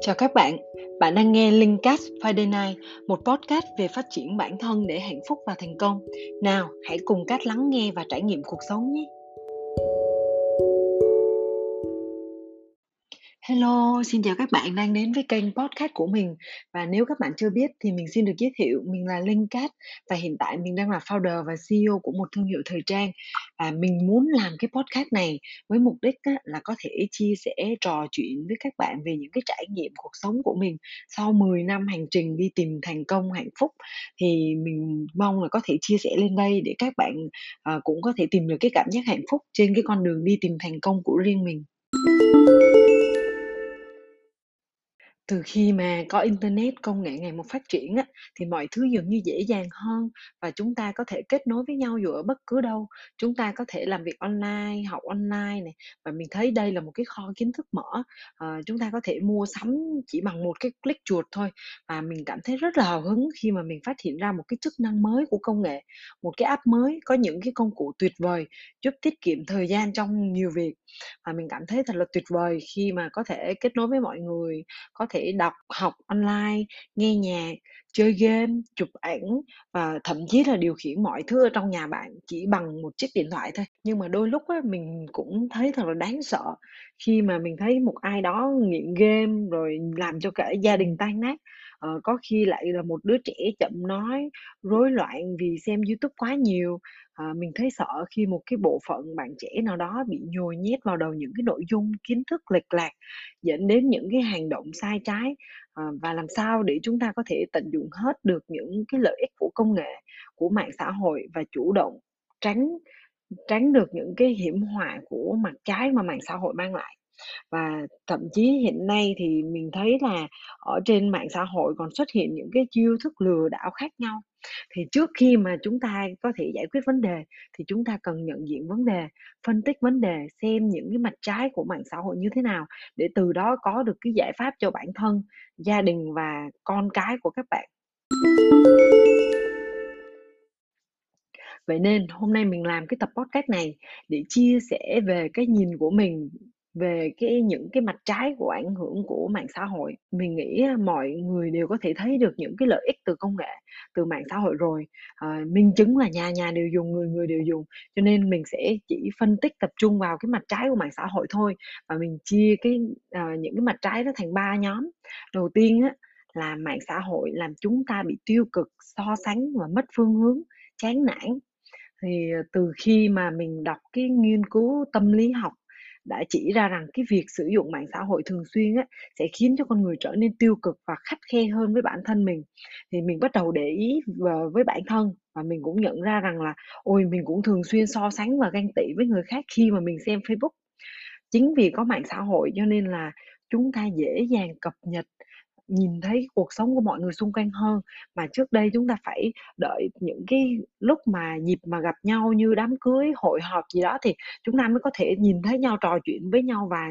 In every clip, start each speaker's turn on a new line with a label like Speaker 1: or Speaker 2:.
Speaker 1: Chào các bạn, bạn đang nghe Linkcast Friday Night, một podcast về phát triển bản thân để hạnh phúc và thành công. Nào, hãy cùng Cát lắng nghe và trải nghiệm cuộc sống nhé. Hello, xin chào các bạn đang đến với kênh podcast của mình. Và nếu các bạn chưa biết thì mình xin được giới thiệu mình là Linh Cát và hiện tại mình đang là founder và CEO của một thương hiệu thời trang. Và mình muốn làm cái podcast này với mục đích là có thể chia sẻ trò chuyện với các bạn về những cái trải nghiệm cuộc sống của mình sau 10 năm hành trình đi tìm thành công hạnh phúc. Thì mình mong là có thể chia sẻ lên đây để các bạn ờ, cũng có thể tìm được cái cảm giác hạnh phúc trên cái con đường đi tìm thành công của riêng mình. Từ khi mà có internet, công nghệ ngày một phát triển á, thì mọi thứ dường như dễ dàng hơn và chúng ta có thể kết nối với nhau dù ở bất cứ đâu. Chúng ta có thể làm việc online, học online này và mình thấy đây là một cái kho kiến thức mở. à, chúng ta có thể mua sắm chỉ bằng một cái click chuột thôi và mình cảm thấy rất là hào hứng khi mà mình phát hiện ra một cái chức năng mới của công nghệ, một cái app mới có những cái công cụ tuyệt vời giúp tiết kiệm thời gian trong nhiều việc. Và mình cảm thấy thật là tuyệt vời khi mà có thể kết nối với mọi người, có thể thể đọc, học online, nghe nhạc, chơi game, chụp ảnh và thậm chí là điều khiển mọi thứ ở trong nhà bạn chỉ bằng một chiếc điện thoại thôi. Nhưng mà đôi lúc á, mình cũng thấy thật là đáng sợ khi mà mình thấy một ai đó nghiện game rồi làm cho cả gia đình tan nát. Ờ, có khi lại là một đứa trẻ chậm nói, rối loạn vì xem YouTube quá nhiều. à, mình thấy sợ khi một cái bộ phận bạn trẻ nào đó bị nhồi nhét vào đầu những cái nội dung kiến thức lệch lạc dẫn đến những cái hành động sai trái à, và làm sao để chúng ta có thể tận dụng hết được những cái lợi ích của công nghệ của mạng xã hội và chủ động tránh tránh được những cái hiểm họa của mặt trái mà mạng xã hội mang lại và thậm chí hiện nay thì mình thấy là ở trên mạng xã hội còn xuất hiện những cái chiêu thức lừa đảo khác nhau. Thì trước khi mà chúng ta có thể giải quyết vấn đề thì chúng ta cần nhận diện vấn đề, phân tích vấn đề, xem những cái mặt trái của mạng xã hội như thế nào để từ đó có được cái giải pháp cho bản thân, gia đình và con cái của các bạn. Vậy nên hôm nay mình làm cái tập podcast này để chia sẻ về cái nhìn của mình về cái những cái mặt trái của ảnh hưởng của mạng xã hội. Mình nghĩ mọi người đều có thể thấy được những cái lợi ích từ công nghệ, từ mạng xã hội rồi. à, minh chứng là nhà nhà đều dùng, người người đều dùng, cho nên mình sẽ chỉ phân tích tập trung vào cái mặt trái của mạng xã hội thôi và mình chia cái, à, những cái mặt trái đó thành ba nhóm. Đầu tiên á là mạng xã hội làm chúng ta bị tiêu cực, so sánh và mất phương hướng, chán nản. Thì, ờ, từ khi mà mình đọc cái nghiên cứu tâm lý học đã chỉ ra rằng cái việc sử dụng mạng xã hội thường xuyên á, sẽ khiến cho con người trở nên tiêu cực và khắt khe hơn với bản thân mình. Thì mình bắt đầu để ý với bản thân và mình cũng nhận ra rằng là ôi mình cũng thường xuyên so sánh và ganh tị với người khác khi mà mình xem Facebook. Chính vì có mạng xã hội cho nên là chúng ta dễ dàng cập nhật nhìn thấy cuộc sống của mọi người xung quanh hơn. Mà trước đây chúng ta phải đợi những cái lúc mà dịp mà gặp nhau như đám cưới hội họp gì đó thì chúng ta mới có thể nhìn thấy nhau trò chuyện với nhau và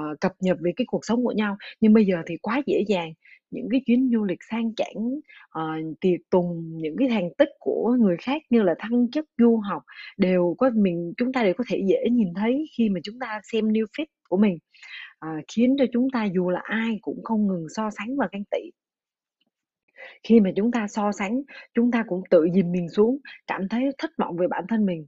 Speaker 1: uh, cập nhật về cái cuộc sống của nhau. Nhưng bây giờ thì quá dễ dàng. Những cái chuyến du lịch sang chảnh ờ, uh, tiệc tùng những cái thành tích của người khác như là thăng chức du học đều có mình chúng ta đều có thể dễ nhìn thấy khi mà chúng ta xem new feed của mình à, khiến cho chúng ta dù là ai cũng không ngừng so sánh và ganh tị. Khi mà chúng ta so sánh chúng ta cũng tự dìm mình xuống cảm thấy thất vọng về bản thân mình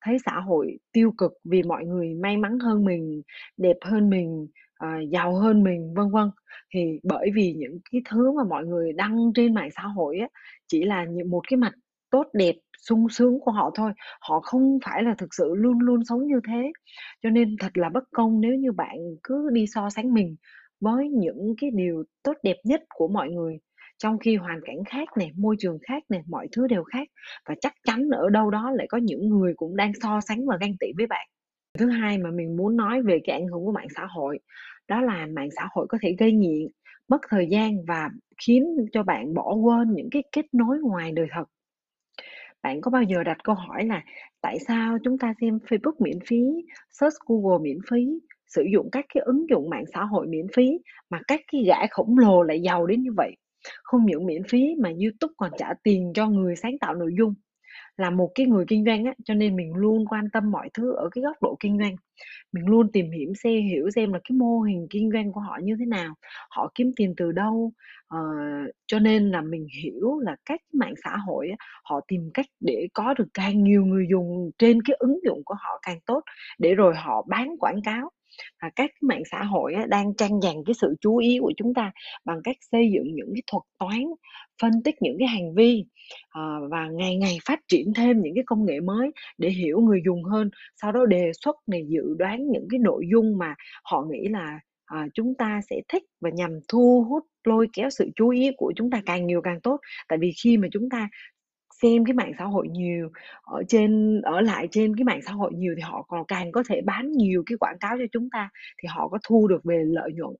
Speaker 1: thấy xã hội tiêu cực vì mọi người may mắn hơn mình đẹp hơn mình à, giàu hơn mình vân vân. Thì bởi vì những cái thứ mà mọi người đăng trên mạng xã hội á chỉ là một cái mặt tốt đẹp, sung sướng của họ thôi, họ không phải là thực sự luôn luôn sống như thế. Cho nên thật là bất công nếu như bạn cứ đi so sánh mình với những cái điều tốt đẹp nhất của mọi người, trong khi hoàn cảnh khác này, môi trường khác này, mọi thứ đều khác và chắc chắn ở đâu đó lại có những người cũng đang so sánh và ganh tị với bạn. Thứ hai mà mình muốn nói về cái ảnh hưởng của mạng xã hội, đó là mạng xã hội có thể gây nghiện, mất thời gian và khiến cho bạn bỏ quên những cái kết nối ngoài đời thật. Bạn có bao giờ đặt câu hỏi là tại sao chúng ta xem Facebook miễn phí, search Google miễn phí, sử dụng các cái ứng dụng mạng xã hội miễn phí mà các cái gã khổng lồ lại giàu đến như vậy? Không những miễn phí mà YouTube còn trả tiền cho người sáng tạo nội dung là một cái người kinh doanh á, cho nên mình luôn quan tâm mọi thứ ở cái góc độ kinh doanh. Mình luôn tìm hiểu xem hiểu xem là cái mô hình kinh doanh của họ như thế nào, họ kiếm tiền từ đâu. Ờ, cho nên là mình hiểu là các mạng xã hội á, họ tìm cách để có được càng nhiều người dùng trên cái ứng dụng của họ càng tốt, để rồi họ bán quảng cáo à, các mạng xã hội á, đang tranh giành cái sự chú ý của chúng ta bằng cách xây dựng những cái thuật toán, phân tích những cái hành vi, à, và ngày ngày phát triển thêm những cái công nghệ mới để hiểu người dùng hơn, sau đó đề xuất này, dự đoán những cái nội dung mà họ nghĩ là, à, chúng ta sẽ thích và nhằm thu hút, lôi kéo sự chú ý của chúng ta càng nhiều càng tốt. Tại vì khi mà chúng ta xem cái mạng xã hội nhiều, ở trên ở lại trên cái mạng xã hội nhiều thì họ còn càng có thể bán nhiều cái quảng cáo cho chúng ta, thì họ có thu được về lợi nhuận.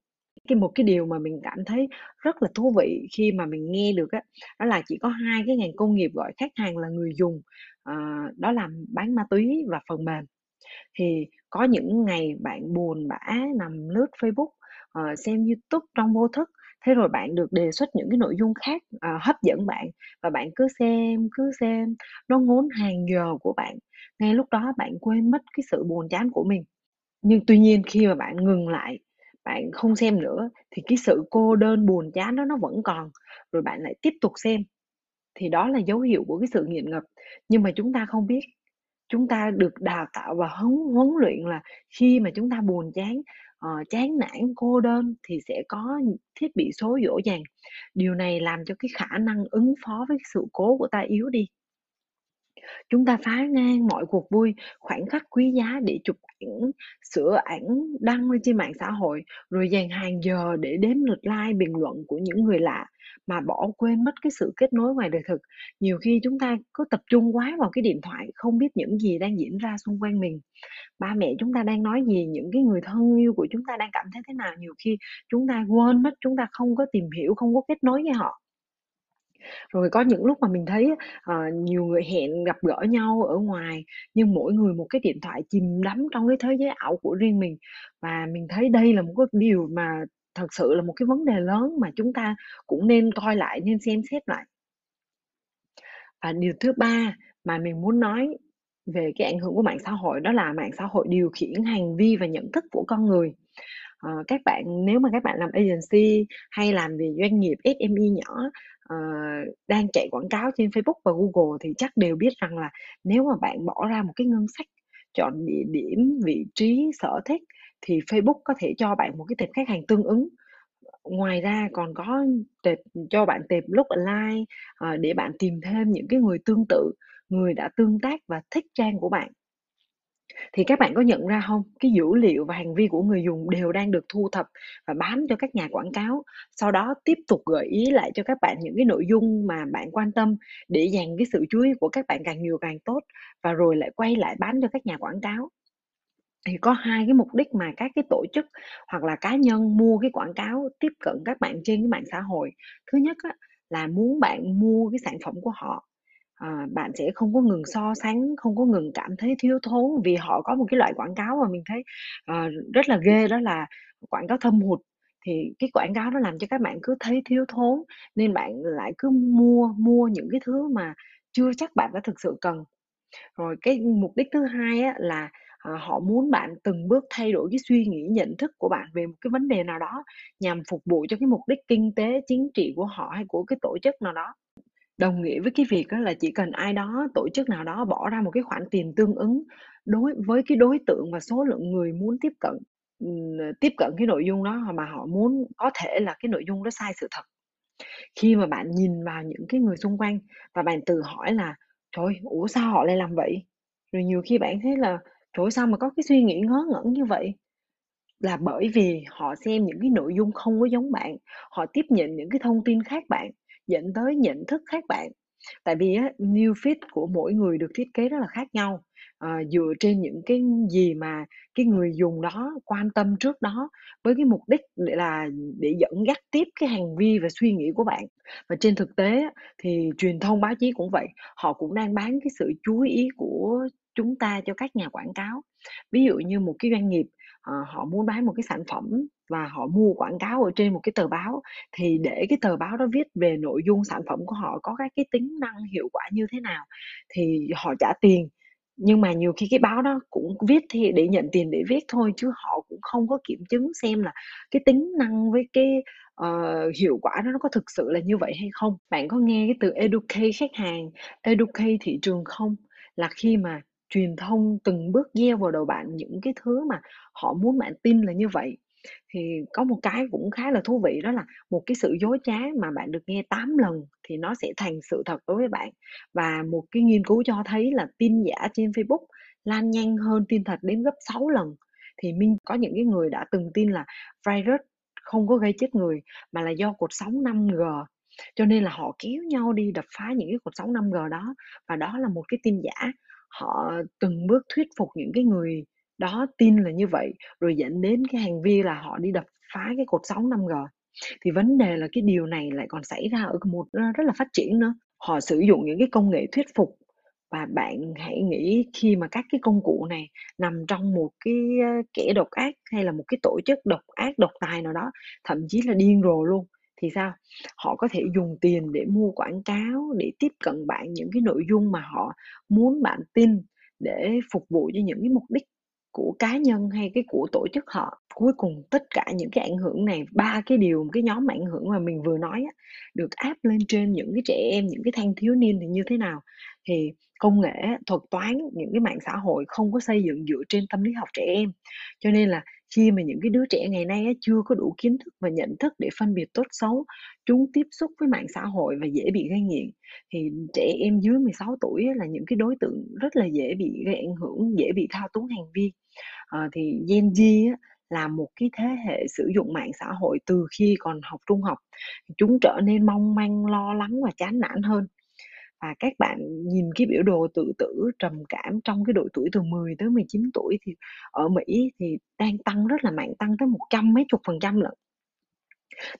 Speaker 1: Cái một cái điều mà mình cảm thấy rất là thú vị khi mà mình nghe được á, đó là chỉ có hai cái ngành công nghiệp gọi khách hàng là người dùng, à, đó là bán ma túy và phần mềm. Thì có những ngày bạn buồn bã nằm lướt Facebook, ờ, xem YouTube trong vô thức, thế rồi bạn được đề xuất những cái nội dung khác, ờ, hấp dẫn bạn và bạn cứ xem, cứ xem, nó ngốn hàng giờ của bạn. Ngay lúc đó bạn quên mất cái sự buồn chán của mình. Nhưng tuy nhiên khi mà bạn ngừng lại, bạn không xem nữa thì cái sự cô đơn, buồn chán đó nó vẫn còn, rồi bạn lại tiếp tục xem, thì đó là dấu hiệu của cái sự nghiện ngập. Nhưng mà chúng ta không biết, chúng ta được đào tạo và huấn huấn luyện là khi mà chúng ta buồn chán, ờ, chán nản, cô đơn thì sẽ có thiết bị số dỗ dành. Điều này làm cho cái khả năng ứng phó với sự cố của ta yếu đi. Chúng ta phá ngang mọi cuộc vui, khoảnh khắc quý giá để chụp ảnh, sửa ảnh, đăng lên trên mạng xã hội, rồi dành hàng giờ để đếm lượt like, bình luận của những người lạ, mà bỏ quên mất cái sự kết nối ngoài đời thực. Nhiều khi chúng ta cứ tập trung quá vào cái điện thoại, không biết những gì đang diễn ra xung quanh mình. Ba mẹ chúng ta đang nói gì, những cái người thân yêu của chúng ta đang cảm thấy thế nào, nhiều khi chúng ta quên mất, chúng ta không có tìm hiểu, không có kết nối với họ. Rồi có những lúc mà mình thấy ờ, nhiều người hẹn gặp gỡ nhau ở ngoài, nhưng mỗi người một cái điện thoại chìm đắm trong cái thế giới ảo của riêng mình. Và mình thấy đây là một cái điều mà thật sự là một cái vấn đề lớn mà chúng ta cũng nên coi lại, nên xem xét lại. Và điều thứ ba mà mình muốn nói về cái ảnh hưởng của mạng xã hội đó là mạng xã hội điều khiển hành vi và nhận thức của con người. Ờ, các bạn nếu mà các bạn làm agency hay làm về doanh nghiệp SME nhỏ, ờ, đang chạy quảng cáo trên Facebook và Google thì chắc đều biết rằng là nếu mà bạn bỏ ra một cái ngân sách, chọn địa điểm, vị trí, sở thích thì Facebook có thể cho bạn một cái tệp khách hàng tương ứng. Ngoài ra còn có tệp cho bạn tệp lookalike, ờ, để bạn tìm thêm những cái người tương tự, người đã tương tác và thích trang của bạn. Thì các bạn có nhận ra không Cái dữ liệu và hành vi của người dùng đều đang được thu thập và bán cho các nhà quảng cáo, sau đó tiếp tục gợi ý lại cho các bạn những cái nội dung mà bạn quan tâm để dành cái sự chú ý của các bạn càng nhiều càng tốt, và rồi lại quay lại bán cho các nhà quảng cáo. Thì có hai cái mục đích mà các cái tổ chức hoặc là cá nhân mua cái quảng cáo tiếp cận các bạn trên cái mạng xã hội. Thứ nhất á, là muốn bạn mua cái sản phẩm của họ, à, bạn sẽ không có ngừng so sánh, không có ngừng cảm thấy thiếu thốn vì họ có một cái loại quảng cáo mà mình thấy, à, rất là ghê đó là quảng cáo thâm hụt. Thì cái quảng cáo nó làm cho các bạn cứ thấy thiếu thốn, nên bạn lại cứ mua mua những cái thứ mà chưa chắc bạn đã thực sự cần. Rồi cái mục đích thứ hai á là, à, họ muốn bạn từng bước thay đổi cái suy nghĩ, nhận thức của bạn về một cái vấn đề nào đó, nhằm phục vụ cho cái mục đích kinh tế, chính trị của họ hay của cái tổ chức nào đó. Đồng nghĩa với cái việc á là chỉ cần ai đó, tổ chức nào đó bỏ ra một cái khoản tiền tương ứng đối với cái đối tượng và số lượng người muốn tiếp cận, ừm, tiếp cận cái nội dung đó mà họ muốn có thể là cái nội dung đó sai sự thật. Khi mà bạn nhìn vào những cái người xung quanh và bạn tự hỏi là "Trời ơi, ủa sao họ lại làm vậy?" Rồi nhiều khi bạn thấy là "Trời ơi, sao mà có cái suy nghĩ ngớ ngẩn như vậy?" Là bởi vì họ xem những cái nội dung không có giống bạn, họ tiếp nhận những cái thông tin khác bạn, dẫn tới nhận thức khác bạn. Tại vì á, new feed của mỗi người được thiết kế rất là khác nhau, à, dựa trên những cái gì mà cái người dùng đó quan tâm trước đó, với cái mục đích để là để dẫn dắt tiếp cái hành vi và suy nghĩ của bạn. Và trên thực tế á, thì truyền thông báo chí cũng vậy, họ cũng đang bán cái sự chú ý của chúng ta cho các nhà quảng cáo. Ví dụ như một cái doanh nghiệp, à, họ muốn bán một cái sản phẩm và họ mua quảng cáo ở trên một cái tờ báo. Thì để cái tờ báo đó viết về nội dung sản phẩm của họ có các cái tính năng hiệu quả như thế nào thì họ trả tiền. Nhưng mà nhiều khi cái báo đó cũng viết thì để nhận tiền để viết thôi chứ họ cũng không có kiểm chứng xem là cái tính năng với cái uh, hiệu quả đó nó có thực sự là như vậy hay không. Bạn có nghe cái từ educate khách hàng educate thị trường không? Là khi mà truyền thông từng bước gieo vào đầu bạn những cái thứ mà họ muốn bạn tin là như vậy thì có một cái cũng khá là thú vị, đó là một cái sự dối trá mà bạn được nghe 8 lần thì nó sẽ thành sự thật đối với bạn. Và một cái nghiên cứu cho thấy là tin giả trên Facebook lan nhanh hơn tin thật đến gấp 6 lần. Thì minh có những cái người đã từng tin là virus không có gây chết người mà là do cột sóng 5G cho nên là họ kéo nhau đi đập phá những cái cột sóng 5G đó. Và đó là một cái tin giả. Họ từng bước thuyết phục những cái người đó, tin là như vậy. Rồi dẫn đến cái hành vi là họ đi đập phá cái cột sóng 5G thì vấn đề là cái điều này lại còn xảy ra ở một rất là phát triển nữa. Họ sử dụng những cái công nghệ thuyết phục và bạn hãy nghĩ khi mà các cái công cụ này nằm trong một cái kẻ độc ác hay là một cái tổ chức độc ác, độc tài nào đó, thậm chí là điên rồ luôn, thì sao? Họ có thể dùng tiền để mua quảng cáo, để tiếp cận bạn những cái nội dung mà họ muốn bạn tin để phục vụ cho những cái mục đích của cá nhân hay cái của tổ chức họ. Cuối cùng tất cả những cái ảnh hưởng này ba cái điều cái nhóm ảnh hưởng mà mình vừa nói á, được áp lên trên những cái trẻ em những cái thanh thiếu niên thì như thế nào? Thì công nghệ thuật toán những cái mạng xã hội không có xây dựng dựa trên tâm lý học trẻ em. Cho nên là khi mà những cái đứa trẻ ngày nay á, chưa có đủ kiến thức và nhận thức để phân biệt tốt xấu chúng tiếp xúc với mạng xã hội và dễ bị gây nghiện thì trẻ em dưới 16 tuổi á, là những cái đối tượng rất là dễ bị gây ảnh hưởng dễ bị thao túng hành vi. À, thì Gen Z á, là một cái thế hệ sử dụng mạng xã hội từ khi còn học trung học. Chúng trở nên mong manh lo lắng và chán nản hơn và các bạn nhìn cái biểu đồ tự tử trầm cảm trong cái độ tuổi từ 10 tới 19 tuổi thì ở Mỹ thì đang tăng rất là mạnh tăng tới một trăm mấy chục phần trăm lận.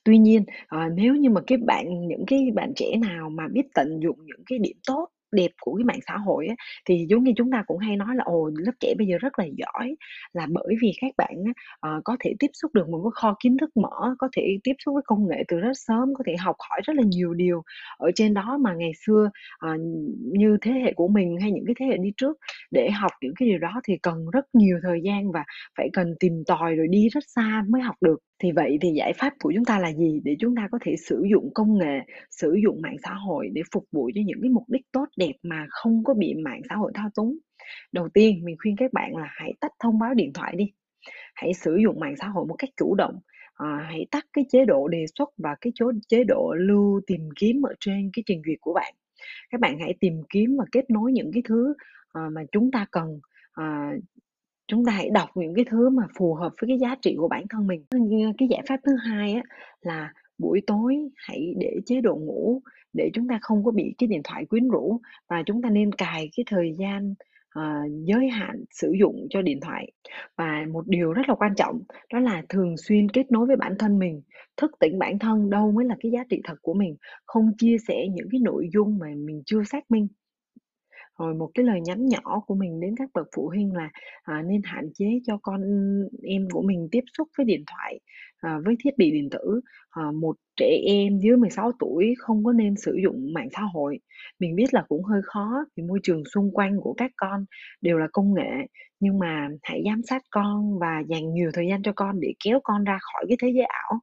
Speaker 1: Tuy nhiên à, nếu như mà cái bạn những cái bạn trẻ nào mà biết tận dụng những cái điểm tốt đẹp của cái mạng xã hội á, thì giống như chúng ta cũng hay nói là ồ lớp trẻ bây giờ rất là giỏi. Là bởi vì các bạn á, uh, có thể tiếp xúc được một cái kho kiến thức mở có thể tiếp xúc với công nghệ từ rất sớm có thể học hỏi rất là nhiều điều ở trên đó mà ngày xưa uh, như thế hệ của mình hay những cái thế hệ đi trước để học những cái điều đó thì cần rất nhiều thời gian và phải cần tìm tòi rồi đi rất xa mới học được thì vậy thì giải pháp của chúng ta là gì để chúng ta có thể sử dụng công nghệ sử dụng mạng xã hội để phục vụ cho những cái mục đích tốt đẹp mà không có bị mạng xã hội thao túng? Đầu tiên mình khuyên các bạn là hãy tắt thông báo điện thoại đi. Hãy sử dụng mạng xã hội một cách chủ động. À, hãy tắt cái chế độ đề xuất và cái chế độ lưu tìm kiếm ở trên cái trình duyệt của bạn. Các bạn hãy tìm kiếm và kết nối những cái thứ à, mà chúng ta cần. À, chúng ta hãy đọc những cái thứ mà phù hợp với cái giá trị của bản thân mình. Cái giải pháp thứ hai á là buổi tối hãy để chế độ ngủ để chúng ta không có bị cái điện thoại quyến rũ và chúng ta nên cài cái thời gian uh, giới hạn sử dụng cho điện thoại. Và một điều rất là quan trọng đó là thường xuyên kết nối với bản thân mình thức tỉnh bản thân đâu mới là cái giá trị thật của mình không chia sẻ những cái nội dung mà mình chưa xác minh rồi một cái lời nhắn nhỏ của mình đến các bậc phụ huynh là à, nên hạn chế cho con em của mình tiếp xúc với điện thoại à, với thiết bị điện tử. À, một trẻ em dưới 16 tuổi không có nên sử dụng mạng xã hội. Mình biết là cũng hơi khó vì môi trường xung quanh của các con đều là công nghệ nhưng mà hãy giám sát con và dành nhiều thời gian cho con để kéo con ra khỏi cái thế giới ảo.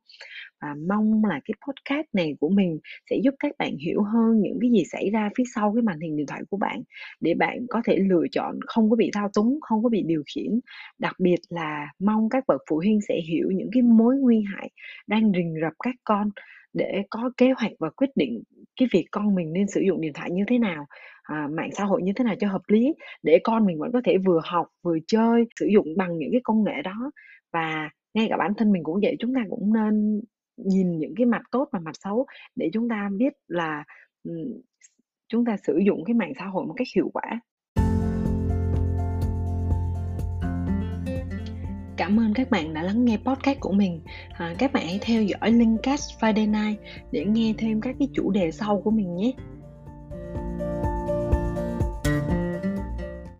Speaker 1: Và mong là cái podcast này của mình sẽ giúp các bạn hiểu hơn những cái gì xảy ra phía sau cái màn hình điện thoại của bạn, để bạn có thể lựa chọn không có bị thao túng, không có bị điều khiển. Đặc biệt là mong các bậc phụ huynh sẽ hiểu những cái mối nguy hại đang rình rập các con để có kế hoạch và quyết định cái việc con mình nên sử dụng điện thoại như thế nào à, mạng xã hội như thế nào cho hợp lý để con mình vẫn có thể vừa học vừa chơi sử dụng bằng những cái công nghệ đó. Và ngay cả bản thân mình cũng vậy chúng ta cũng nên nhìn những cái mặt tốt và mặt xấu để chúng ta biết là chúng ta sử dụng cái mạng xã hội một cách hiệu quả. Cảm ơn các bạn đã lắng nghe podcast của mình. À, các bạn hãy theo dõi Linkcast Friday Night để nghe thêm các cái chủ đề sau của mình nhé.